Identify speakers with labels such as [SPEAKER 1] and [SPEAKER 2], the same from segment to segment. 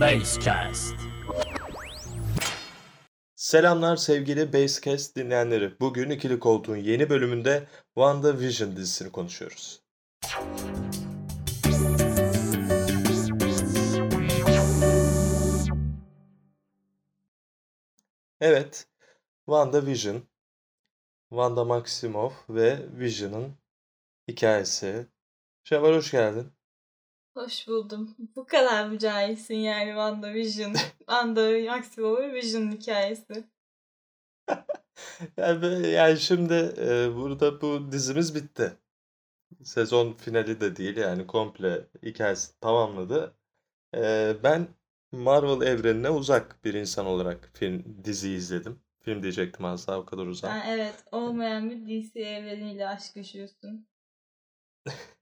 [SPEAKER 1] Basecast.
[SPEAKER 2] Selamlar sevgili Basecast dinleyenleri. Bugün ikili koltuğun yeni bölümünde WandaVision dizisini konuşuyoruz. Evet, WandaVision, Wanda Maximoff ve Vision'ın hikayesi. Şevval hoş geldin.
[SPEAKER 3] Hoş buldum. Bu kadar mı cahilsin yani WandaVision, Wanda Maximoff Vision hikayesi.
[SPEAKER 2] Yani, yani şimdi e, burada bu dizimiz bitti. Sezon finali de değil yani komple hikayesi tamamladı. E, ben Marvel evrenine uzak bir insan olarak film dizi izledim. Film diyecektim az daha o kadar uzak.
[SPEAKER 3] Sen evet olmayan bir DC evreniyle aşk yaşıyorsun.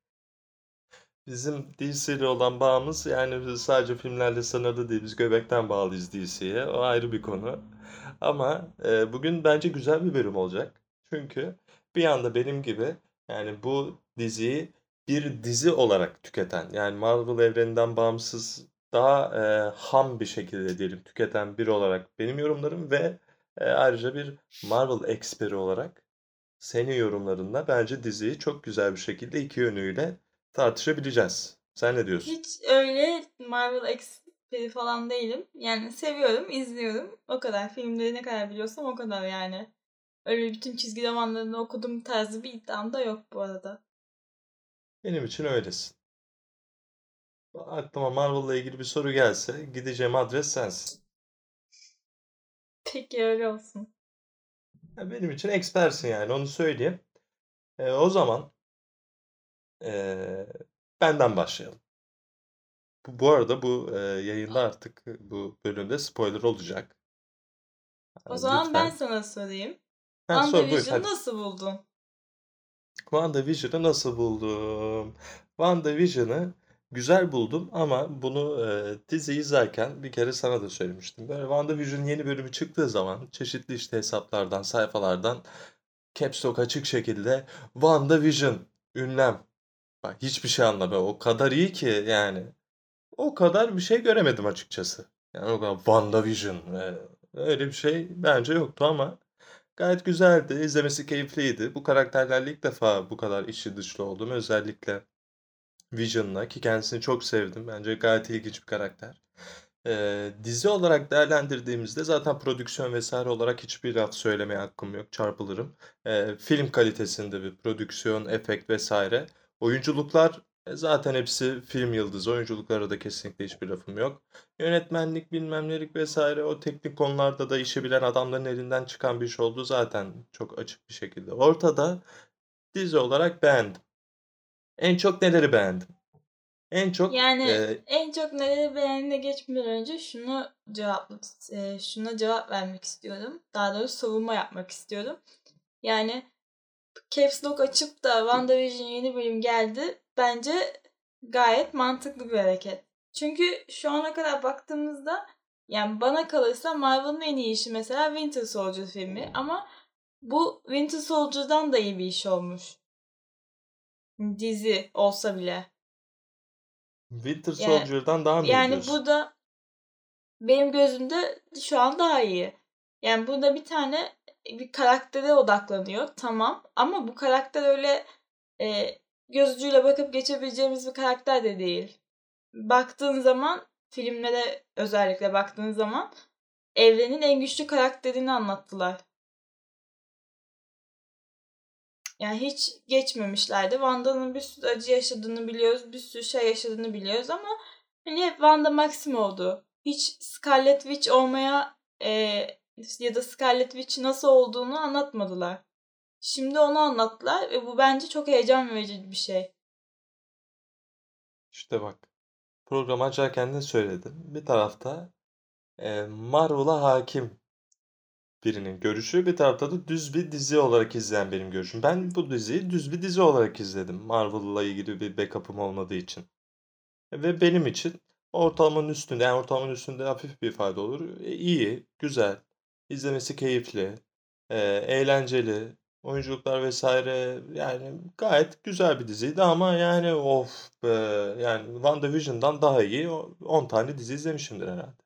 [SPEAKER 2] Bizim DC ile olan bağımız yani sadece filmlerle sınırlı değil. Biz göbekten bağlıyız DC'ye. O ayrı bir konu. Ama e, bugün bence güzel bir bölüm olacak. Çünkü bir anda benim gibi yani bu diziyi bir dizi olarak tüketen yani Marvel evreninden bağımsız daha e, ham bir şekilde diyelim tüketen biri olarak benim yorumlarım ve e, ayrıca bir Marvel eksperi olarak senin yorumlarında bence diziyi çok güzel bir şekilde iki yönüyle tartışabileceğiz. Sen ne diyorsun?
[SPEAKER 3] Hiç öyle Marvel eksperi falan değilim. Yani seviyorum, izliyorum. O kadar. Filmleri ne kadar biliyorsam o kadar yani. Öyle bütün çizgi romanlarını okudum tarzı bir iddiam da yok bu arada.
[SPEAKER 2] Benim için öylesin. Aklıma Marvel'la ilgili bir soru gelse gideceğim adres sensin.
[SPEAKER 3] Peki öyle olsun.
[SPEAKER 2] Benim için ekspersin yani onu söyleyeyim. E, o zaman e, benden başlayalım. Bu, bu arada bu e, yayında artık bu bölümde spoiler olacak.
[SPEAKER 3] O
[SPEAKER 2] Yani
[SPEAKER 3] zaman ben
[SPEAKER 2] lütfen.
[SPEAKER 3] sana sorayım.
[SPEAKER 2] Ha, sor buyur
[SPEAKER 3] WandaVision'ı nasıl buldun?
[SPEAKER 2] WandaVision'ı nasıl buldum? WandaVision'ı güzel buldum ama bunu e, dizi izlerken bir kere sana da söylemiştim. Böyle WandaVision yeni bölümü çıktığı zaman çeşitli işte hesaplardan, sayfalardan caps lock açık şekilde WandaVision ünlem. Bak hiçbir şey anlamıyorum. O kadar iyi ki yani. O kadar bir şey göremedim açıkçası. Yani o kadar WandaVision e, öyle bir şey bence yoktu ama Gayet güzeldi. İzlemesi keyifliydi. Bu karakterlerle ilk defa bu kadar içi dışlı oldum. Özellikle Vision'la ki kendisini çok sevdim. Bence gayet ilginç bir karakter. Ee, dizi olarak değerlendirdiğimizde zaten prodüksiyon vesaire olarak hiçbir laf söylemeye hakkım yok. Çarpılırım. Ee, film kalitesinde bir prodüksiyon, efekt vesaire. Oyunculuklar e, zaten hepsi film yıldızı. Oyunculuklara da kesinlikle hiçbir lafım yok. Yönetmenlik, bilmem nelik vesaire o teknik konularda da işi bilen adamların elinden çıkan bir iş oldu zaten çok açık bir şekilde. Ortada dizi olarak beğendim. En çok neleri beğendim? En çok
[SPEAKER 3] Yani
[SPEAKER 2] e,
[SPEAKER 3] en çok neleri beğendiğine geçmeden önce şunu cevap e, şuna cevap vermek istiyorum. Daha doğrusu savunma yapmak istiyorum. Yani Caps Lock açıp da WandaVision yeni bölüm geldi. Bence gayet mantıklı bir hareket. Çünkü şu ana kadar baktığımızda yani bana kalırsa Marvel'ın en iyi işi mesela Winter Soldier filmi ama bu Winter Soldier'dan da iyi bir iş olmuş. Dizi olsa bile.
[SPEAKER 2] Winter
[SPEAKER 3] Yani-
[SPEAKER 2] Soldier'dan daha mı iyi
[SPEAKER 3] Yani
[SPEAKER 2] diyorsun?
[SPEAKER 3] bu da benim gözümde şu an daha iyi. Yani burada bir tane bir karaktere odaklanıyor tamam ama bu karakter öyle e, göz ucuyla bakıp geçebileceğimiz bir karakter de değil. Baktığın zaman filmlere özellikle baktığın zaman evrenin en güçlü karakterini anlattılar. Yani hiç geçmemişlerdi. Wanda'nın bir sürü acı yaşadığını biliyoruz. Bir sürü şey yaşadığını biliyoruz ama hani hep Wanda Maximoff'du. Hiç Scarlet Witch olmaya e, ya da Scarlet Witch nasıl olduğunu anlatmadılar. Şimdi onu anlattılar ve bu bence çok heyecan verici bir şey.
[SPEAKER 2] İşte bak. Programı açarken de söyledim. Bir tarafta e, Marvel'a hakim birinin görüşü. Bir tarafta da düz bir dizi olarak izleyen benim görüşüm. Ben bu diziyi düz bir dizi olarak izledim. Marvel'la ilgili bir backup'ım olmadığı için. Ve benim için ortalamanın üstünde, yani ortalamanın üstünde hafif bir ifade olur. E, iyi, güzel, izlemesi keyifli, e, eğlenceli, Oyunculuklar vesaire yani gayet güzel bir diziydi ama yani of be yani WandaVision'dan daha iyi 10 tane dizi izlemişimdir herhalde.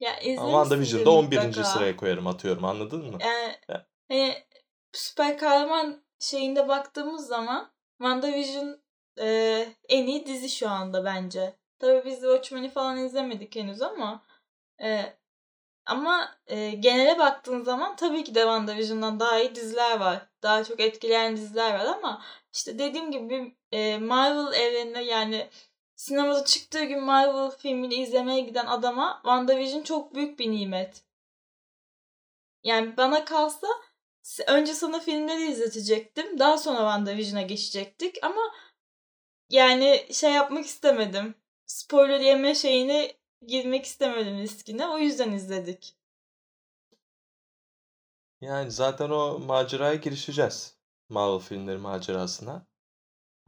[SPEAKER 3] Ya izlemişsindir
[SPEAKER 2] WandaVision'da 11.
[SPEAKER 3] mutlaka.
[SPEAKER 2] sıraya koyarım atıyorum anladın mı?
[SPEAKER 3] Yani
[SPEAKER 2] Ya.
[SPEAKER 3] hani süper kahraman şeyinde baktığımız zaman WandaVision e, en iyi dizi şu anda bence. Tabii biz Watchmen'i falan izlemedik henüz ama e, ama e, genele baktığın zaman tabii ki de WandaVision'dan daha iyi diziler var. Daha çok etkileyen diziler var ama işte dediğim gibi e, Marvel evreninde yani sinemada çıktığı gün Marvel filmini izlemeye giden adama WandaVision çok büyük bir nimet. Yani bana kalsa önce sana filmleri izletecektim. Daha sonra WandaVision'a geçecektik ama yani şey yapmak istemedim. Spoiler yeme şeyine girmek istemedim riskine. O yüzden izledik.
[SPEAKER 2] Yani zaten o maceraya girişeceğiz. Marvel filmleri macerasına.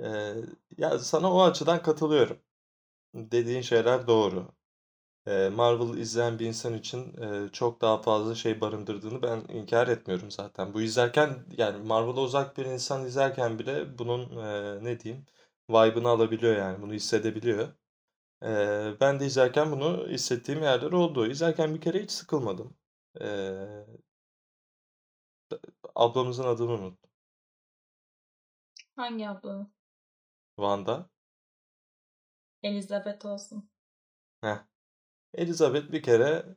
[SPEAKER 2] Ee, ya sana o açıdan katılıyorum. Dediğin şeyler doğru. Ee, Marvel izleyen bir insan için e, çok daha fazla şey barındırdığını ben inkar etmiyorum zaten. Bu izlerken yani Marvel'a uzak bir insan izlerken bile bunun e, ne diyeyim vibe'ını alabiliyor yani bunu hissedebiliyor. Ee, ben de izlerken bunu hissettiğim yerler oldu. İzlerken bir kere hiç sıkılmadım. Ee, ablamızın adını unuttum.
[SPEAKER 3] Hangi abla?
[SPEAKER 2] Wanda.
[SPEAKER 3] Elizabeth olsun.
[SPEAKER 2] Heh. Elizabeth bir kere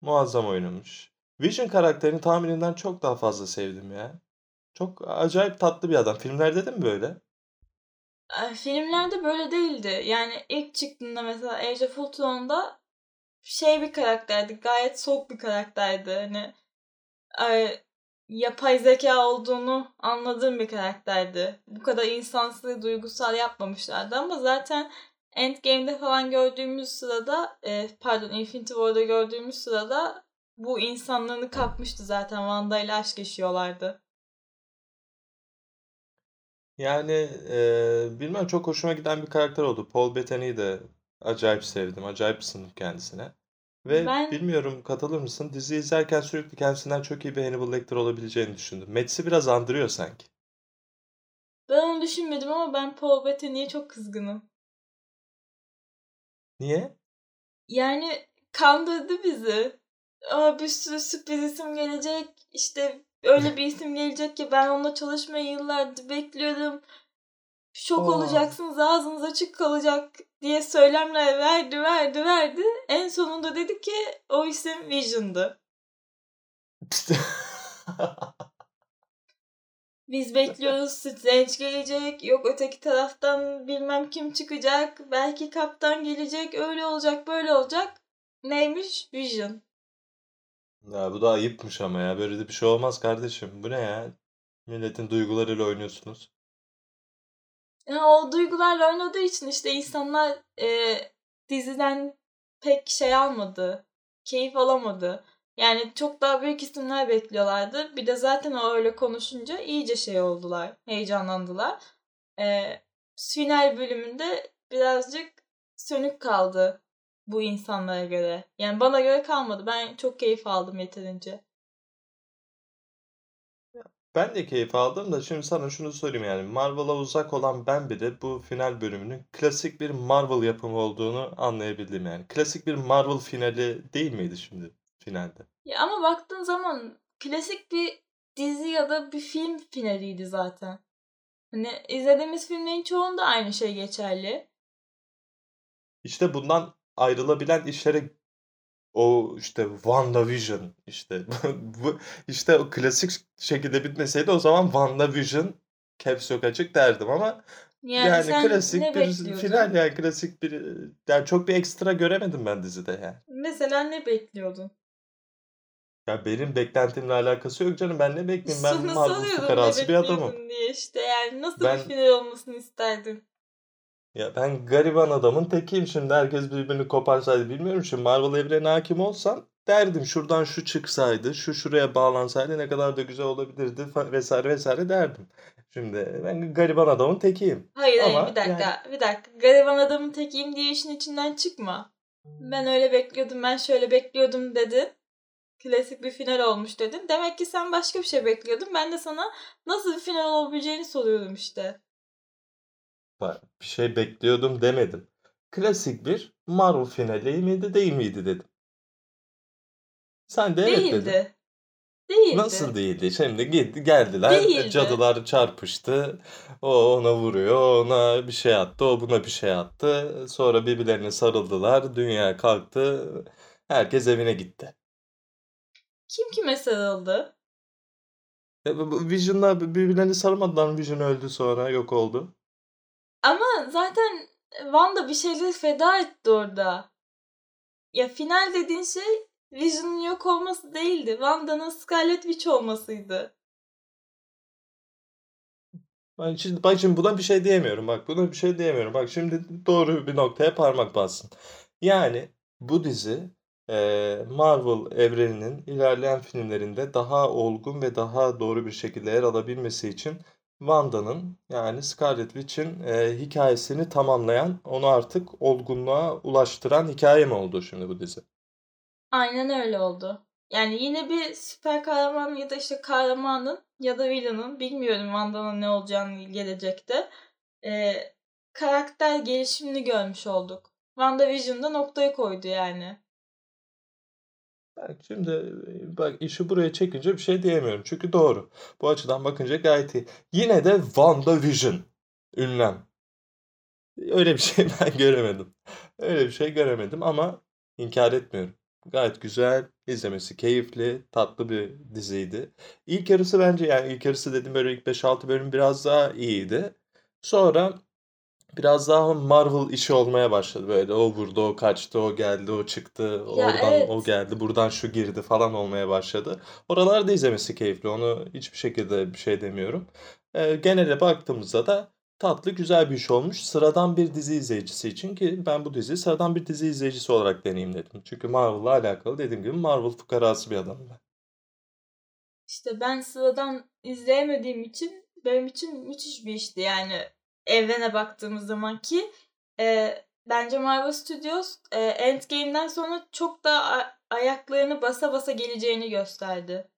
[SPEAKER 2] muazzam oynamış. Vision karakterini tahmininden çok daha fazla sevdim ya. Çok acayip tatlı bir adam. Filmlerde de mi böyle?
[SPEAKER 3] E, Filmlerde böyle değildi. Yani ilk çıktığında mesela Age of Ultron'da şey bir karakterdi. Gayet soğuk bir karakterdi. Hani yapay zeka olduğunu anladığım bir karakterdi. Bu kadar insansı, duygusal yapmamışlardı ama zaten Endgame'de falan gördüğümüz sırada e, pardon Infinity War'da gördüğümüz sırada bu insanlığını kapmıştı zaten. Wanda ile aşk yaşıyorlardı.
[SPEAKER 2] Yani e, bilmem çok hoşuma giden bir karakter oldu. Paul Bettany'yi de acayip sevdim. Acayip ısındım kendisine. Ve
[SPEAKER 3] Ben
[SPEAKER 2] bilmiyorum katılır mısın? Dizi izlerken sürekli kendisinden çok iyi bir Hannibal Lecter olabileceğini düşündüm. Mads'i biraz andırıyor sanki.
[SPEAKER 3] ben onu düşünmedim ama ben Paul Bettany'ye çok kızgınım.
[SPEAKER 2] Niye?
[SPEAKER 3] Yani kandırdı bizi. Aa, bir sürü sürpriz isim gelecek. İşte öyle bir isim gelecek ki ben onunla çalışmayı yıllardır bekliyorum. Şok
[SPEAKER 2] Aa.
[SPEAKER 3] olacaksınız ağzınız açık kalacak diye söylemler verdi verdi verdi. En sonunda dedi ki o isim Vision'dı. Biz bekliyoruz Strange gelecek. Yok öteki taraftan bilmem kim çıkacak. Belki kaptan gelecek. Öyle olacak böyle olacak. Neymiş? Vision.
[SPEAKER 2] Ya bu da ayıpmış ama ya. Böyle de bir şey olmaz kardeşim. Bu ne ya? Milletin duygularıyla oynuyorsunuz.
[SPEAKER 3] Ya o duygularla oynadığı için işte insanlar e, diziden pek şey almadı. Keyif alamadı. Yani çok daha büyük isimler bekliyorlardı. Bir de zaten o öyle konuşunca iyice şey oldular. Heyecanlandılar. E, final bölümünde birazcık sönük kaldı bu insanlara göre. Yani bana göre kalmadı. Ben çok keyif aldım yeterince.
[SPEAKER 2] Ben de keyif aldım da şimdi sana şunu sorayım yani Marvel'a uzak olan ben bile bu final bölümünün klasik bir Marvel yapımı olduğunu anlayabildim yani. Klasik bir Marvel finali değil miydi şimdi finalde?
[SPEAKER 3] Ya ama baktığın zaman klasik bir dizi ya da bir film finaliydi zaten. Hani izlediğimiz filmlerin çoğunda aynı şey geçerli.
[SPEAKER 2] İşte bundan ayrılabilen işlere o işte WandaVision işte bu işte o klasik şekilde bitmeseydi o zaman WandaVision caps yok açık derdim ama
[SPEAKER 3] Yani,
[SPEAKER 2] yani klasik bir
[SPEAKER 3] bekliyordun?
[SPEAKER 2] final yani klasik bir yani çok bir ekstra göremedim ben dizide yani.
[SPEAKER 3] Mesela ne bekliyordun?
[SPEAKER 2] Ya benim beklentimle alakası yok canım. Ben ne bekleyeyim? Ben
[SPEAKER 3] ne
[SPEAKER 2] fukarası bir adamım.
[SPEAKER 3] diye işte. Yani nasıl
[SPEAKER 2] Ben
[SPEAKER 3] bir final olmasını isterdin?
[SPEAKER 2] Ya ben gariban adamın tekiyim şimdi. Herkes birbirini koparsaydı bilmiyorum. Şimdi Marvel evrenine hakim olsam derdim şuradan şu çıksaydı, şu şuraya bağlansaydı ne kadar da güzel olabilirdi vesaire vesaire derdim. Şimdi ben gariban adamın tekiyim.
[SPEAKER 3] Hayır hayır
[SPEAKER 2] Ama
[SPEAKER 3] bir dakika bir dakika. Gariban adamın tekiyim diye işin içinden çıkma. Ben öyle bekliyordum ben şöyle bekliyordum dedi. klasik bir final olmuş dedin. Demek ki sen başka bir şey bekliyordun. Ben de sana nasıl bir final olabileceğini soruyorum işte.
[SPEAKER 2] Bir şey bekliyordum demedim. Klasik bir Marvel finali miydi değil miydi dedim. Sen de evet dedin.
[SPEAKER 3] Değildi. Değildi.
[SPEAKER 2] Nasıl değildi? Şimdi git geldiler.
[SPEAKER 3] Değildi.
[SPEAKER 2] Cadılar çarpıştı. O ona vuruyor, ona bir şey attı, o buna bir şey attı. Sonra birbirlerine sarıldılar. Dünya kalktı. Herkes evine gitti.
[SPEAKER 3] Kim kime sarıldı?
[SPEAKER 2] E, Vision'la birbirlerini sarmadılar mı? Vision öldü sonra yok oldu.
[SPEAKER 3] Zaten Wanda bir şeyleri feda etti orada. Ya final dediğin şey Vision'ın yok olması değildi. Wanda'nın Scarlet Witch olmasıydı.
[SPEAKER 2] Ben şimdi, bak şimdi buna bir şey diyemiyorum. Bak buna bir şey diyemiyorum. Bak şimdi doğru bir noktaya parmak bassın. Yani bu dizi e, Marvel evreninin ilerleyen filmlerinde daha olgun ve daha doğru bir şekilde yer alabilmesi için Wanda'nın yani Scarlet Witch'in e, hikayesini tamamlayan, onu artık olgunluğa ulaştıran hikaye mi oldu şimdi bu dizi?
[SPEAKER 3] Aynen öyle oldu. Yani yine bir süper kahraman ya da işte kahramanın ya da villain'ın bilmiyorum Wanda'nın ne olacağını gelecekte e, karakter gelişimini görmüş olduk. WandaVision'da noktayı koydu yani.
[SPEAKER 2] Şimdi bak işi buraya çekince bir şey diyemiyorum. Çünkü doğru. Bu açıdan bakınca gayet iyi. Yine de WandaVision ünlem. Öyle bir şey ben göremedim. Öyle bir şey göremedim ama inkar etmiyorum. Gayet güzel, izlemesi keyifli, tatlı bir diziydi. İlk yarısı bence yani ilk yarısı dedim böyle ilk 5-6 bölüm biraz daha iyiydi. Sonra biraz daha Marvel işi olmaya başladı. Böyle o vurdu, o kaçtı, o geldi, o çıktı,
[SPEAKER 3] Ya
[SPEAKER 2] oradan o
[SPEAKER 3] evet.
[SPEAKER 2] geldi, buradan şu girdi falan olmaya başladı. Oralarda izlemesi keyifli. Onu hiçbir şekilde bir şey demiyorum. Ee, genele baktığımızda da tatlı, güzel bir iş olmuş. Sıradan bir dizi izleyicisi için ki ben bu diziyi sıradan bir dizi izleyicisi olarak deneyimledim. Çünkü Marvel'la alakalı dediğim gibi Marvel fukarası bir adamım ben.
[SPEAKER 3] İşte ben sıradan izleyemediğim için benim için müthiş bir işti yani evrene baktığımız zaman ki e, bence Marvel Studios e, Endgame'den sonra çok daha ayaklarını basa basa geleceğini gösterdi.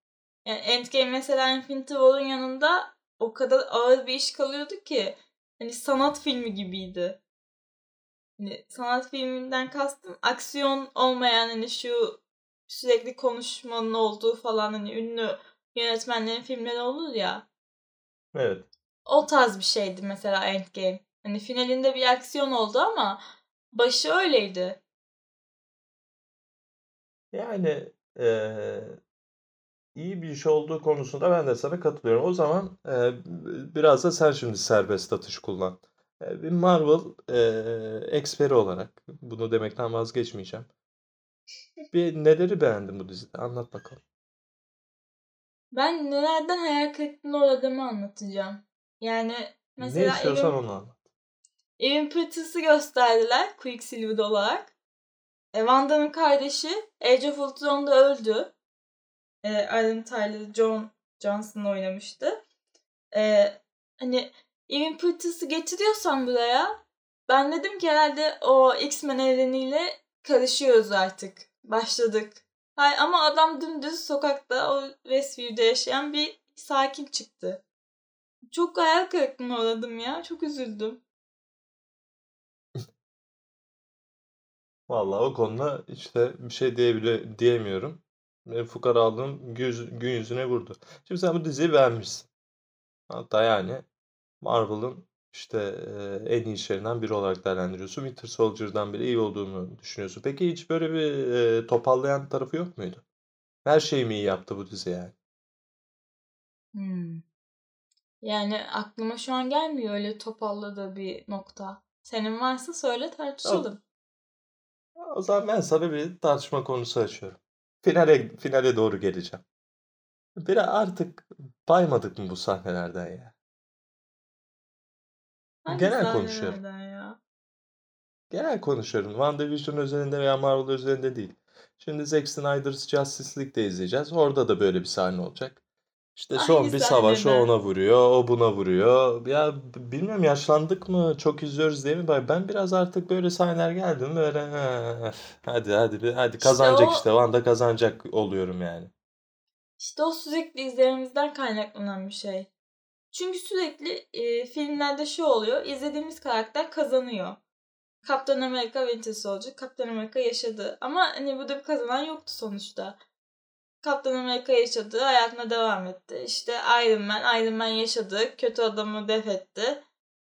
[SPEAKER 3] Yani Endgame mesela Infinity War'un yanında o kadar ağır bir iş kalıyordu ki hani sanat filmi gibiydi. Hani sanat filminden kastım aksiyon olmayan hani şu sürekli konuşmanın olduğu falan hani ünlü yönetmenlerin filmleri olur ya.
[SPEAKER 2] Evet.
[SPEAKER 3] O tarz bir şeydi mesela Endgame. Hani finalinde bir aksiyon oldu ama başı öyleydi.
[SPEAKER 2] Yani eee, iyi bir iş olduğu konusunda ben de sana katılıyorum. O zaman eee, biraz da sen şimdi serbest atış kullan. Eee, bir Marvel eee eksperi olarak bunu demekten vazgeçmeyeceğim. Bir neleri beğendin bu dizide? Anlat bakalım.
[SPEAKER 3] Ben nelerden hayal kırıklığına uğradığımı anlatacağım. Yani
[SPEAKER 2] Ne
[SPEAKER 3] mesela
[SPEAKER 2] istiyorsan
[SPEAKER 3] Evan,
[SPEAKER 2] onu anlat.
[SPEAKER 3] Evan Petters'ı gösterdiler Quicksilver olarak. E, Wanda'nın kardeşi Age of Ultron'da öldü. E, Alan Tyler John Johnson oynamıştı. E, hani Evan Petters'ı getiriyorsan buraya ben dedim ki herhalde o X-Men evreniyle karışıyoruz artık. Başladık. Hay ama adam dümdüz sokakta o Westview'de yaşayan bir sakin çıktı. Çok hayal kırıklığına uğradım ya. Çok üzüldüm.
[SPEAKER 2] Vallahi o konuda işte bir şey diyebile diyemiyorum. E, fukaralığım gün, gün yüzüne vurdu. Şimdi sen bu diziyi beğenmişsin. Hatta yani Marvel'ın işte e, en iyi işlerinden biri olarak değerlendiriyorsun. Winter Soldier'dan bile iyi olduğunu düşünüyorsun. Peki hiç böyle bir e, topallayan tarafı yok muydu? Her şeyi mi iyi yaptı bu dizi yani?
[SPEAKER 3] Hmm. Yani aklıma şu an gelmiyor öyle topalladığı bir nokta. Senin varsa söyle tartışalım.
[SPEAKER 2] o zaman ben sana bir tartışma konusu açıyorum. Finale finale doğru geleceğim. Bir artık baymadık mı bu sahnelerden ya?
[SPEAKER 3] Hangi
[SPEAKER 2] Genel konuşuyorum.
[SPEAKER 3] ya?
[SPEAKER 2] Genel konuşuyorum. WandaVision özelinde veya Marvel özelinde değil. Şimdi Zack Snyder's Justice League'de izleyeceğiz. Orada da böyle bir sahne olacak. İşte son
[SPEAKER 3] Hangi
[SPEAKER 2] bir savaş o ona vuruyor, o buna vuruyor. Ya bilmiyorum yaşlandık mı, çok izliyoruz diye mi? Ben biraz artık böyle sahneler geldi mi böyle "Ha, hadi hadi hadi
[SPEAKER 3] İşte
[SPEAKER 2] kazanacak
[SPEAKER 3] o
[SPEAKER 2] işte Wanda kazanacak oluyorum yani.
[SPEAKER 3] işte o sürekli izlememizden kaynaklanan bir şey. Çünkü sürekli e, filmlerde şu oluyor. izlediğimiz karakter kazanıyor. Kaptan Amerika Winter Soldier. Kaptan Amerika yaşadı. Ama hani burada bir kazanan yoktu sonuçta. Kaptan Amerika yaşadı. Hayatına devam etti. İşte Iron Man. Iron Man yaşadı. Kötü adamı def etti.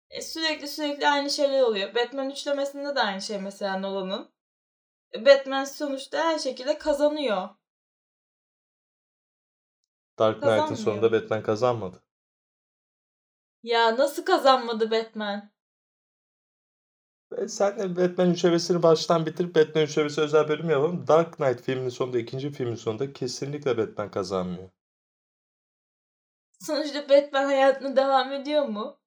[SPEAKER 3] E, sürekli sürekli aynı şeyler oluyor. Batman üçlemesinde de aynı şey mesela Nolan'ın. E, Batman sonuçta her şekilde kazanıyor.
[SPEAKER 2] Dark Knight'ın sonunda Batman kazanmadı.
[SPEAKER 3] Ya nasıl kazanmadı Batman?
[SPEAKER 2] Sen de Batman üçlemesini baştan bitir. Batman üçlemesi özel bölüm yapalım. Dark Knight filminin sonunda, ikinci filmin sonunda kesinlikle Batman kazanmıyor.
[SPEAKER 3] Sonuçta Batman hayatına devam ediyor mu?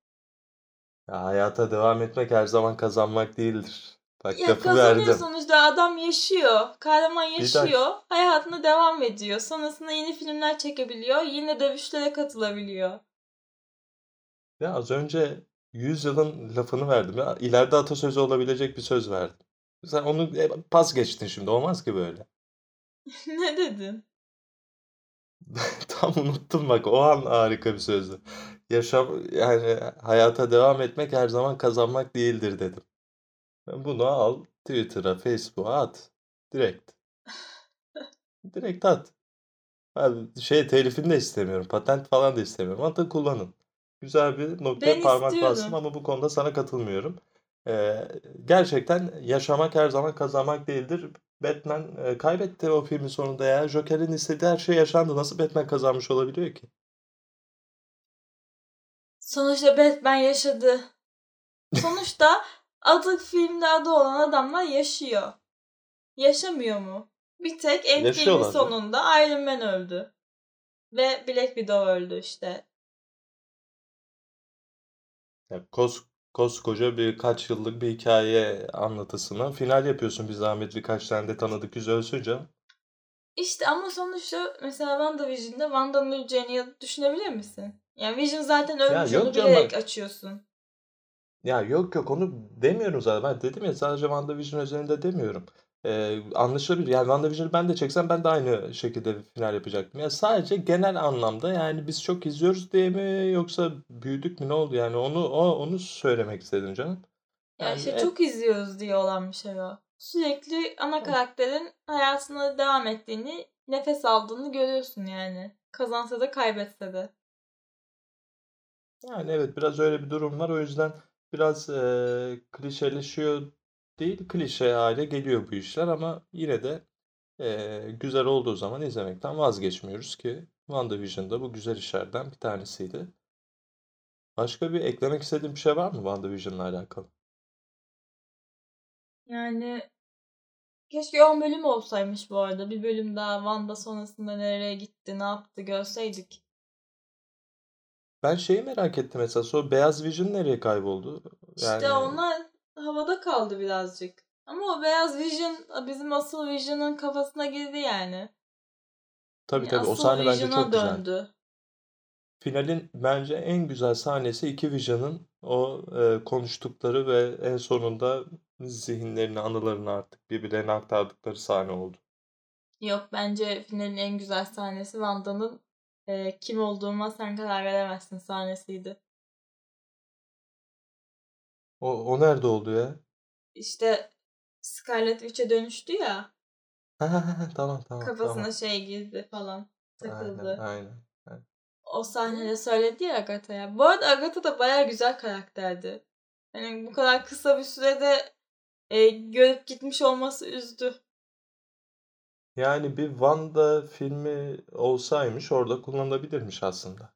[SPEAKER 2] Ya hayata devam etmek her zaman kazanmak değildir. Bak
[SPEAKER 3] Ya
[SPEAKER 2] lafı
[SPEAKER 3] kazanıyor
[SPEAKER 2] verdim.
[SPEAKER 3] sonuçta adam yaşıyor. Kahraman yaşıyor. Hayatına devam ediyor. Sonrasında yeni filmler çekebiliyor. Yine dövüşlere katılabiliyor.
[SPEAKER 2] Ya az önce 100 yılın lafını verdim. Ya ileride atasözü olabilecek bir söz verdim. Sen onu e, pas geçtin şimdi. Olmaz ki böyle.
[SPEAKER 3] ne dedin?
[SPEAKER 2] Tam unuttum bak. O an harika bir sözdü. Yaşam yani hayata devam etmek her zaman kazanmak değildir dedim. Ben bunu al Twitter'a, Facebook'a at. Direkt. Direkt at. Abi şey telifini de istemiyorum. Patent falan da istemiyorum. Atın kullanın. Güzel bir noktaya
[SPEAKER 3] Ben
[SPEAKER 2] parmak bastım
[SPEAKER 3] istiyorum.
[SPEAKER 2] ama bu konuda sana katılmıyorum. Ee, gerçekten yaşamak her zaman kazanmak değildir. Batman e, kaybetti o filmin sonunda ya. Joker'in istediği her şey yaşandı. Nasıl Batman kazanmış olabiliyor ki?
[SPEAKER 3] Sonuçta Batman yaşadı. Sonuçta adı filmde adı olan adamlar yaşıyor. Yaşamıyor mu? Bir tek Endgame'in sonunda Iron Man öldü. Ve Black Widow öldü işte.
[SPEAKER 2] Ya kos, koskoca birkaç yıllık bir hikaye anlatısına final yapıyorsun bir zahmet birkaç tane de tanıdık yüz ölsün canım.
[SPEAKER 3] İşte ama sonuçta mesela WandaVision'da Wanda'nın öleceğini ya- düşünebilir misin? Yani Vision zaten ölmüş
[SPEAKER 2] yok
[SPEAKER 3] onu bilerek açıyorsun.
[SPEAKER 2] Ya yok yok onu demiyorum zaten. Ben dedim ya sadece WandaVision üzerinde demiyorum. Ee, anlaşılabilir. Yani WandaVision'ı ben de çeksem ben de aynı şekilde bir final yapacaktım. Ya sadece genel anlamda yani biz çok izliyoruz diye mi yoksa büyüdük mü ne oldu yani onu o, onu söylemek istedim canım.
[SPEAKER 3] Yani
[SPEAKER 2] Yani
[SPEAKER 3] işte
[SPEAKER 2] e-
[SPEAKER 3] çok izliyoruz diye olan bir şey o. Sürekli ana karakterin hayatına devam ettiğini, nefes aldığını görüyorsun yani. Kazansa da kaybetse de.
[SPEAKER 2] Yani evet biraz öyle bir durum var. O yüzden biraz eee klişeleşiyor değil, klişe hale geliyor bu işler ama yine de eee, güzel olduğu zaman izlemekten vazgeçmiyoruz ki WandaVision da bu güzel işlerden bir tanesiydi. Başka bir eklemek istediğin bir şey var mı WandaVision'la alakalı?
[SPEAKER 3] Yani keşke 10 bölüm olsaymış bu arada. Bir bölüm daha Wanda sonrasında nereye gitti, ne yaptı görseydik.
[SPEAKER 2] Ben şeyi merak ettim mesela sonra Beyaz Vision nereye kayboldu?
[SPEAKER 3] İşte
[SPEAKER 2] Yani
[SPEAKER 3] onlar havada kaldı birazcık. Ama o beyaz Vision bizim asıl Vision'ın kafasına girdi yani.
[SPEAKER 2] tabii
[SPEAKER 3] Yani
[SPEAKER 2] tabii o sahne bence çok güzel.
[SPEAKER 3] döndü.
[SPEAKER 2] Finalin bence en güzel sahnesi iki Vision'ın o e, konuştukları ve en sonunda zihinlerini, anılarını artık birbirlerine aktardıkları sahne oldu.
[SPEAKER 3] Yok bence finalin en güzel sahnesi Wanda'nın e, kim olduğuma sen karar veremezsin sahnesiydi.
[SPEAKER 2] O, o nerede oldu ya?
[SPEAKER 3] İşte Scarlet Witch'e dönüştü ya.
[SPEAKER 2] tamam tamam
[SPEAKER 3] Kafasına
[SPEAKER 2] tamam.
[SPEAKER 3] şey girdi falan.
[SPEAKER 2] Aynen
[SPEAKER 3] Takıldı.
[SPEAKER 2] aynen.
[SPEAKER 3] O sahnede söyledi ya Agatha'ya. Bu arada Agatha da baya güzel karakterdi. Yani bu kadar kısa bir sürede e, görüp gitmiş olması üzdü.
[SPEAKER 2] Yani bir Wanda filmi olsaymış orada kullanılabilirmiş aslında.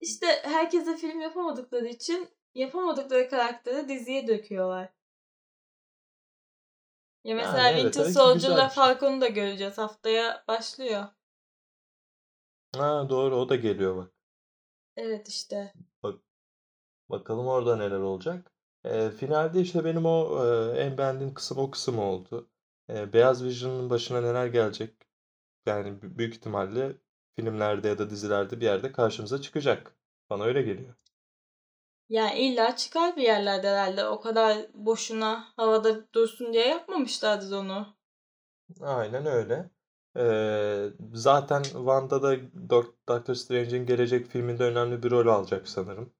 [SPEAKER 3] İşte herkese film yapamadıkları için yapamadıkları karakteri diziye döküyorlar. Ya mesela
[SPEAKER 2] Yani evet,
[SPEAKER 3] Winter
[SPEAKER 2] belki
[SPEAKER 3] Soldier'la. Falcon'u da göreceğiz. Haftaya başlıyor.
[SPEAKER 2] Ha doğru o da geliyor bak.
[SPEAKER 3] Evet işte.
[SPEAKER 2] Bakalım orada neler olacak. Ee, finalde işte benim o e, en beğendiğim kısım o kısım oldu. Ee, Beyaz Vision'ın başına neler gelecek? Yani büyük ihtimalle filmlerde ya da dizilerde bir yerde karşımıza çıkacak. Bana öyle geliyor.
[SPEAKER 3] Yani illa çıkar bir yerlerde herhalde. O kadar boşuna havada dursun diye yapmamışlardır onu.
[SPEAKER 2] Aynen öyle. Ee, zaten Wanda da Doctor Strange'in gelecek filminde önemli bir rol alacak sanırım.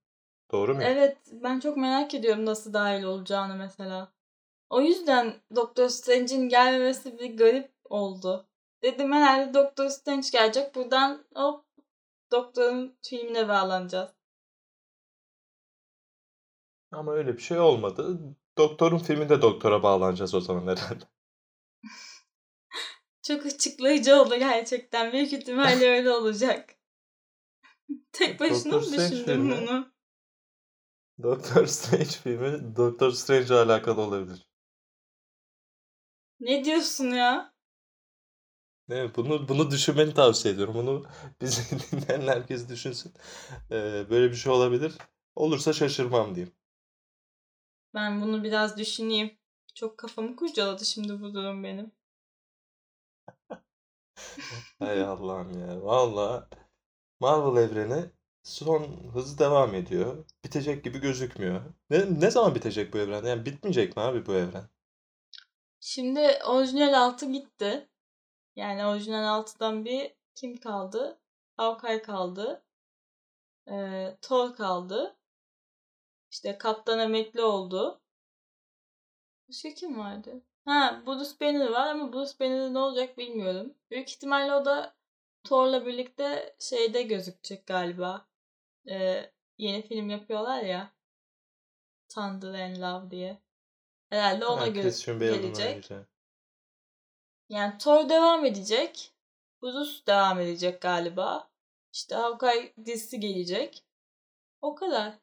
[SPEAKER 2] Doğru mu?
[SPEAKER 3] Evet ben çok merak ediyorum nasıl dahil olacağını mesela. O yüzden Doctor Strange'in gelmemesi bir garip oldu. Dedim herhalde Doctor Strange gelecek. Buradan hop Doktor'un filmine bağlanacağız.
[SPEAKER 2] Ama öyle bir şey olmadı. Doktorun filminde doktora bağlanacağız o zaman herhalde.
[SPEAKER 3] Çok açıklayıcı oldu gerçekten. Büyük ihtimalle öyle olacak. Tek başına
[SPEAKER 2] Doktor
[SPEAKER 3] mı düşündün
[SPEAKER 2] filmi.
[SPEAKER 3] bunu?
[SPEAKER 2] Doctor Strange filmi Doctor Strange ile alakalı olabilir.
[SPEAKER 3] Ne diyorsun ya?
[SPEAKER 2] Evet, bunu bunu düşünmeni tavsiye ediyorum. Bunu bizi dinleyen herkes düşünsün. Ee, böyle bir şey olabilir. Olursa şaşırmam diyeyim.
[SPEAKER 3] Ben bunu biraz düşüneyim. Çok kafamı kurcaladı şimdi bu durum benim.
[SPEAKER 2] Hay Allah'ım ya. Valla Marvel evreni son hızı devam ediyor. Bitecek gibi gözükmüyor. Ne, ne zaman bitecek bu evren? Yani bitmeyecek mi abi bu evren?
[SPEAKER 3] Şimdi orijinal 6 gitti. Yani orijinal 6'dan bir kim kaldı? Hawkeye kaldı. Ee, Thor kaldı. İşte Kaptan emekli oldu. Başka kim vardı? Ha Bruce Banner var ama Bruce Banner'ın ne olacak bilmiyorum. Büyük ihtimalle o da Thor'la birlikte şeyde gözükecek galiba. Ee, yeni film yapıyorlar ya. Thunder and Love diye. Herhalde ona
[SPEAKER 2] Ha,
[SPEAKER 3] gö-
[SPEAKER 2] Christian Bale'ın
[SPEAKER 3] gelecek. Yani Thor devam edecek. Bruce devam edecek galiba. İşte Hawkeye dizisi gelecek. O kadar.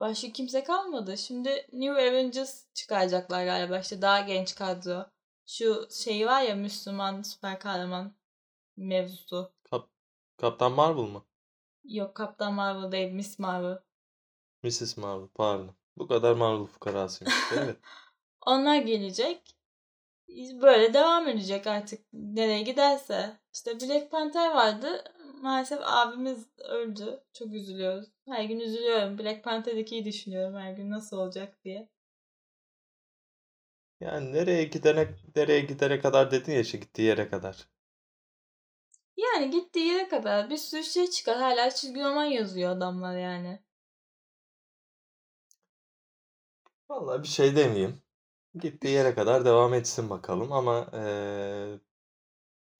[SPEAKER 3] Başka kimse kalmadı. Şimdi New Avengers çıkaracaklar galiba. İşte daha genç kadro. Şu şey var ya Müslüman süper kahraman mevzusu.
[SPEAKER 2] Kap- Kaptan Marvel mı?
[SPEAKER 3] Yok Kaptan Marvel değil Miss Marvel.
[SPEAKER 2] Mrs. Marvel pardon. Bu kadar Marvel fukarasıymış. Evet.
[SPEAKER 3] Onlar gelecek. Böyle devam edecek artık nereye giderse. İşte Black Panther vardı. Maalesef abimiz öldü. Çok üzülüyoruz. Her gün üzülüyorum. Black Panther 2'yi düşünüyorum her gün nasıl olacak diye.
[SPEAKER 2] Yani nereye gidene nereye gidene kadar dedin ya işte gittiği yere kadar.
[SPEAKER 3] Yani gittiği yere kadar bir sürü şey çıkar. Hala çizgi roman yazıyor adamlar yani.
[SPEAKER 2] Vallahi bir şey demeyeyim. Gittiği yere kadar devam etsin bakalım ama eee,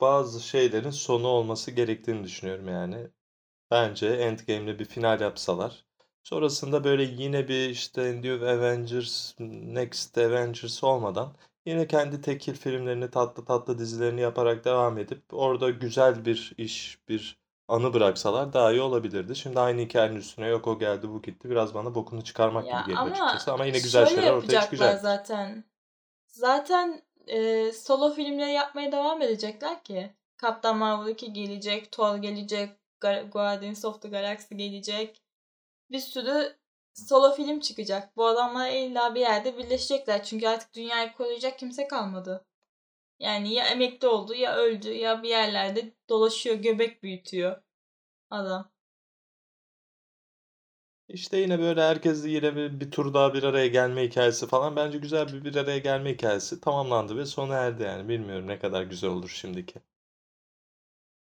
[SPEAKER 2] bazı şeylerin sonu olması gerektiğini düşünüyorum yani. Bence Endgame'le bir final yapsalar. Sonrasında böyle yine bir işte New Avengers, Next Avengers olmadan yine kendi tekil filmlerini, tatlı tatlı dizilerini yaparak devam edip orada güzel bir iş, bir anı bıraksalar daha iyi olabilirdi. Şimdi aynı hikayenin üstüne yok o geldi bu gitti. Biraz bana bokunu çıkarmak
[SPEAKER 3] Ya
[SPEAKER 2] gibi geliyor
[SPEAKER 3] ama
[SPEAKER 2] açıkçası. Ama yine güzel şeyler ortaya çıkacak.
[SPEAKER 3] zaten. Zaten e, solo filmleri yapmaya devam edecekler ki. Kaptan Marvel 2 gelecek, Thor gelecek, Guardians of the Galaxy gelecek. Bir sürü solo film çıkacak. Bu adamlar illa bir yerde birleşecekler. Çünkü artık dünyayı koruyacak kimse kalmadı. Yani ya emekli oldu ya öldü ya bir yerlerde dolaşıyor göbek büyütüyor adam.
[SPEAKER 2] İşte yine böyle herkes yine bir, bir tur daha bir araya gelme hikayesi falan. Bence güzel bir bir araya gelme hikayesi tamamlandı ve sona erdi yani. Bilmiyorum ne kadar güzel olur şimdiki.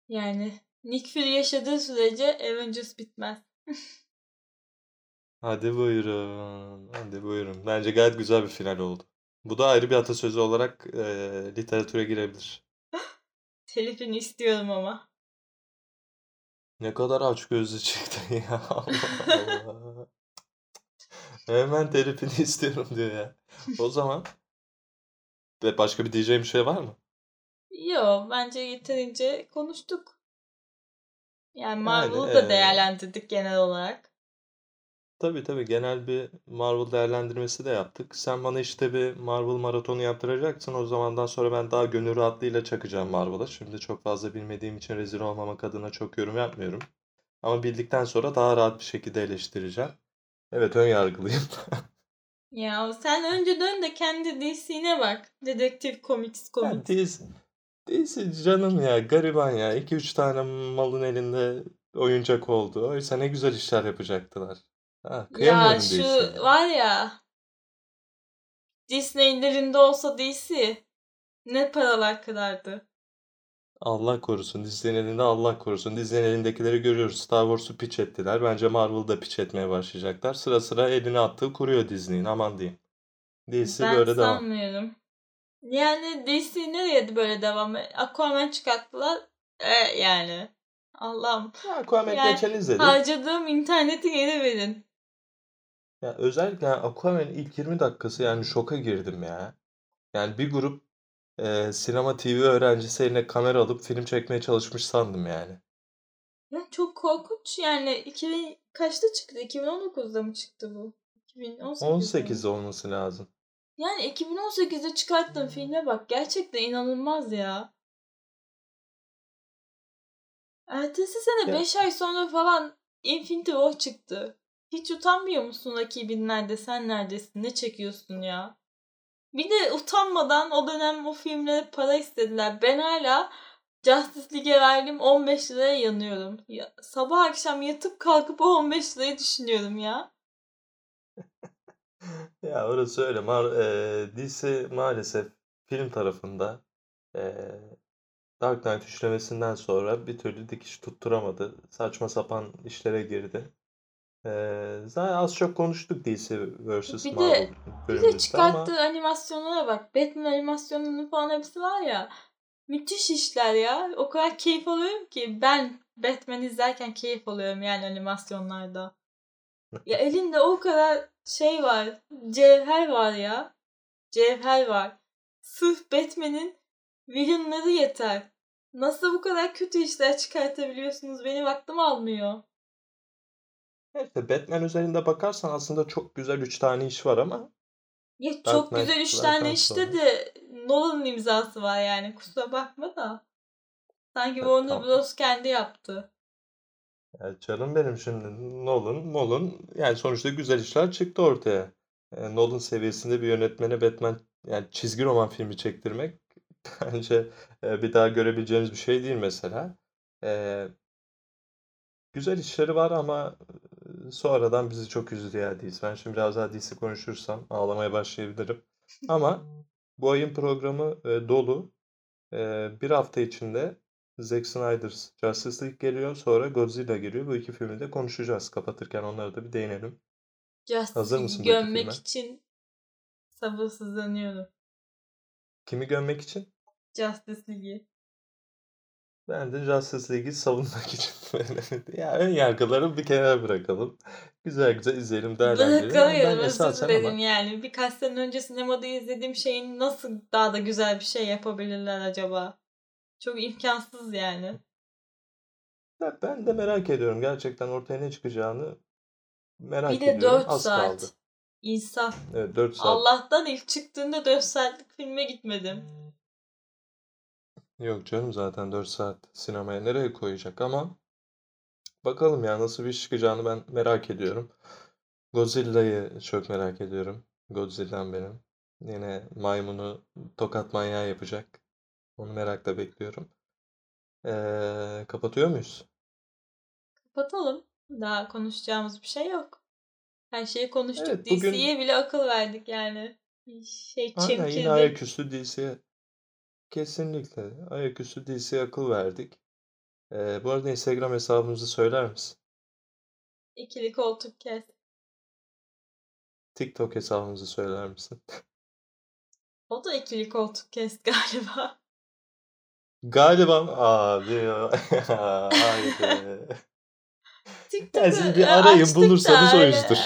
[SPEAKER 3] Yani Nick Fury yaşadığı sürece Avengers bitmez.
[SPEAKER 2] Hadi buyurun. Hadi buyurun. Bence gayet güzel bir final oldu. Bu da ayrı bir atasözü olarak e, literatüre girebilir.
[SPEAKER 3] Telifini istiyorum ama.
[SPEAKER 2] Ne kadar açgözlü çıktı ya. Allah Allah. Hemen telifini istiyorum diyor ya. O zaman başka bir diyeceğim şey var mı?
[SPEAKER 3] Yo bence yeterince konuştuk. Yani
[SPEAKER 2] Yani
[SPEAKER 3] Marvel'ı da
[SPEAKER 2] e,
[SPEAKER 3] değerlendirdik genel olarak.
[SPEAKER 2] tabii tabii genel bir Marvel değerlendirmesi de yaptık. Sen bana işte bir Marvel maratonu yaptıracaksın. O zamandan sonra ben daha gönül rahatlığıyla çakacağım Marvel'a. Şimdi çok fazla bilmediğim için rezil olmamak adına çok yorum yapmıyorum. Ama bildikten sonra daha rahat bir şekilde eleştireceğim. Evet ön yargılıyım.
[SPEAKER 3] Ya sen önce dön de kendi DC'ne bak. Dedektif Comics
[SPEAKER 2] Yani
[SPEAKER 3] Comics.
[SPEAKER 2] DC, DC canım ya gariban ya. 2-3 tane malın elinde oyuncak oldu. Oysa ne güzel işler yapacaktılar. Ha,
[SPEAKER 3] Ya
[SPEAKER 2] kıyamıyorum
[SPEAKER 3] şu
[SPEAKER 2] DC'ye.
[SPEAKER 3] var ya Disney'in elinde olsa DC ne paralar kırardı.
[SPEAKER 2] Allah korusun. Disney'in elinde Allah korusun. Disney'in elindekileri görüyoruz. Star Wars'u piç ettiler. Bence Marvel'da piç etmeye başlayacaklar. Sıra sıra eline attığı kuruyor Disney'in. Aman diyeyim. DC
[SPEAKER 3] Ben
[SPEAKER 2] böyle devam.
[SPEAKER 3] sanmıyorum. Yani DC nereye böyle devam? Aquaman çıkarttılar. E, yani. Allah'ım.
[SPEAKER 2] Ya Aquaman
[SPEAKER 3] Yani
[SPEAKER 2] geçen izledim.
[SPEAKER 3] harcadığım interneti geri verin.
[SPEAKER 2] Ya özellikle yani Aquaman'in ilk 20 dakikası yani şoka girdim ya. Yani bir grup e, sinema TV öğrencisi eline kamera alıp film çekmeye çalışmış sandım yani.
[SPEAKER 3] Ya çok korkunç yani 2000 kaçta çıktı? 2019'da mı çıktı bu? 2018'de mi?
[SPEAKER 2] 18'de olması lazım.
[SPEAKER 3] Yani 2018'de çıkarttığım filme bak gerçekten inanılmaz ya. Ertesi sene
[SPEAKER 2] Ya
[SPEAKER 3] 5 ay sonra falan Infinity War çıktı. Hiç utanmıyor musun rakibin nerede sen neredesin ne çekiyorsun ya? Bir de utanmadan o dönem o filmlere para istediler. Ben hala Justice League'e verdiğim 15 liraya yanıyorum. Ya, sabah akşam yatıp kalkıp o 15 lirayı düşünüyorum ya.
[SPEAKER 2] ya orası öyle. Mar e, DC maalesef film tarafında e, Dark Knight üçlemesinden sonra bir türlü dikiş tutturamadı. Saçma sapan işlere girdi. E, zaten az çok konuştuk DC vs.
[SPEAKER 3] Bir
[SPEAKER 2] Marvel
[SPEAKER 3] de bir de
[SPEAKER 2] bölümümüzde ama
[SPEAKER 3] çıkarttığı animasyonlara bak. Batman animasyonunun falan hepsi var ya. Müthiş işler ya. O kadar keyif alıyorum ki ben Batman izlerken keyif alıyorum yani animasyonlarda. Ya elinde o kadar şey var. Cevher var ya. Cevher var. Sırf Batman'in villainları yeter. Nasıl bu kadar kötü işler çıkartabiliyorsunuz? Benim aklım almıyor.
[SPEAKER 2] işte Batman üzerinde bakarsan aslında çok güzel 3 tane iş var ama
[SPEAKER 3] Ya
[SPEAKER 2] Dark
[SPEAKER 3] çok
[SPEAKER 2] Knight
[SPEAKER 3] güzel üç tane
[SPEAKER 2] zaten
[SPEAKER 3] işte
[SPEAKER 2] sonra.
[SPEAKER 3] de Nolan'ın imzası var yani. Kusura bakma da. Sanki
[SPEAKER 2] Ya,
[SPEAKER 3] Warner
[SPEAKER 2] tamam.
[SPEAKER 3] Bros. kendi yaptı.
[SPEAKER 2] Ya canım benim şimdi Nolan, Nolan yani sonuçta güzel işler çıktı ortaya. E, Nolan seviyesinde bir yönetmene Batman yani çizgi roman filmi çektirmek bence e, bir daha görebileceğimiz bir şey değil mesela. E, güzel işleri var ama e, sonradan bizi çok üzdü ya DC. Ben şimdi biraz daha DC konuşursam ağlamaya başlayabilirim. Ama bu ayın programı e, dolu. E, bir hafta içinde Zack Snyder's Justice League geliyor. Sonra Godzilla geliyor. Bu iki filmi de konuşacağız. Kapatırken onlara da bir değinelim.
[SPEAKER 3] Justice
[SPEAKER 2] Hazır mısın
[SPEAKER 3] gömmek için sabırsızlanıyorum.
[SPEAKER 2] Kimi gömmek için?
[SPEAKER 3] Justice League'i.
[SPEAKER 2] Ben de Justice League'i savunmak için. ya ön yargıları bir kenara bırakalım. Güzel güzel izleyelim, değerlendirelim.
[SPEAKER 3] Bırakamıyorum özür dilerim
[SPEAKER 2] ama
[SPEAKER 3] yani. Birkaç sene önce sinemada izlediğim şeyin nasıl daha da güzel bir şey yapabilirler acaba? Çok imkansız yani.
[SPEAKER 2] ya ben de merak ediyorum. Gerçekten ortaya ne çıkacağını merak
[SPEAKER 3] Bir de
[SPEAKER 2] ediyorum.
[SPEAKER 3] 4
[SPEAKER 2] Az
[SPEAKER 3] saat.
[SPEAKER 2] kaldı.
[SPEAKER 3] İnsaf.
[SPEAKER 2] Evet 4 saat.
[SPEAKER 3] Allah'tan ilk çıktığında 4 saatlik filme gitmedim.
[SPEAKER 2] Yok canım zaten 4 saat sinemaya nereye koyacak ama bakalım ya nasıl bir çıkacağını ben merak ediyorum. Godzilla'yı çok merak ediyorum. Godzilla'm benim. Yine maymunu tokat manyağı yapacak. Onu merakla bekliyorum. Ee, kapatıyor muyuz?
[SPEAKER 3] Kapatalım. Daha konuşacağımız bir şey yok. Her şeyi konuştuk.
[SPEAKER 2] Evet bugün
[SPEAKER 3] DC'ye bile akıl verdik yani. Bir şey
[SPEAKER 2] aynen yine
[SPEAKER 3] çemkirdi.
[SPEAKER 2] ayaküstü DC'ye kesinlikle ayaküstü DC'ye akıl verdik. Ee, bu arada Instagram hesabımızı söyler misin?
[SPEAKER 3] İkili koltuk kes.
[SPEAKER 2] TikTok hesabımızı söyler misin?
[SPEAKER 3] O da ikili koltuk kes galiba.
[SPEAKER 2] Galiba abi. Haydi.
[SPEAKER 3] TikTok'u
[SPEAKER 2] siz
[SPEAKER 3] e,
[SPEAKER 2] bir arayın
[SPEAKER 3] açtık
[SPEAKER 2] bulursanız
[SPEAKER 3] da
[SPEAKER 2] o yüzdür.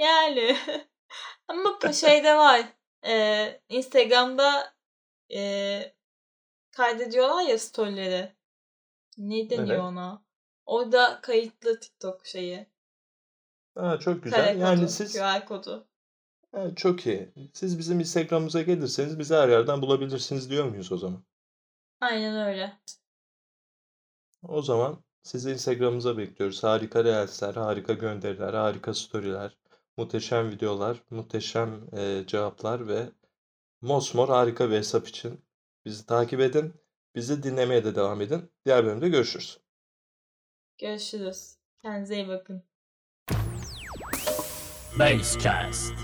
[SPEAKER 3] yani. Ama şeyde var. E, Instagram'da e, kaydediyorlar ya storyleri. Ne deniyor
[SPEAKER 2] Evet.
[SPEAKER 3] ona? Orada kayıtlı TikTok şeyi.
[SPEAKER 2] Ha, çok güzel.
[SPEAKER 3] Kare
[SPEAKER 2] Yani
[SPEAKER 3] kodu,
[SPEAKER 2] siz
[SPEAKER 3] QR kodu.
[SPEAKER 2] ha, çok iyi. Siz bizim Instagram'ımıza gelirseniz bizi her yerden bulabilirsiniz diyor muyuz o zaman?
[SPEAKER 3] Aynen öyle.
[SPEAKER 2] O zaman sizi Instagram'ımıza bekliyoruz. Harika reelsler, harika gönderiler, harika storyler, muhteşem videolar, muhteşem e, cevaplar ve mosmor harika bir hesap için bizi takip edin. Bizi dinlemeye de devam edin. Diğer bölümde görüşürüz.
[SPEAKER 3] Görüşürüz. Kendinize iyi bakın.
[SPEAKER 1] Basecast.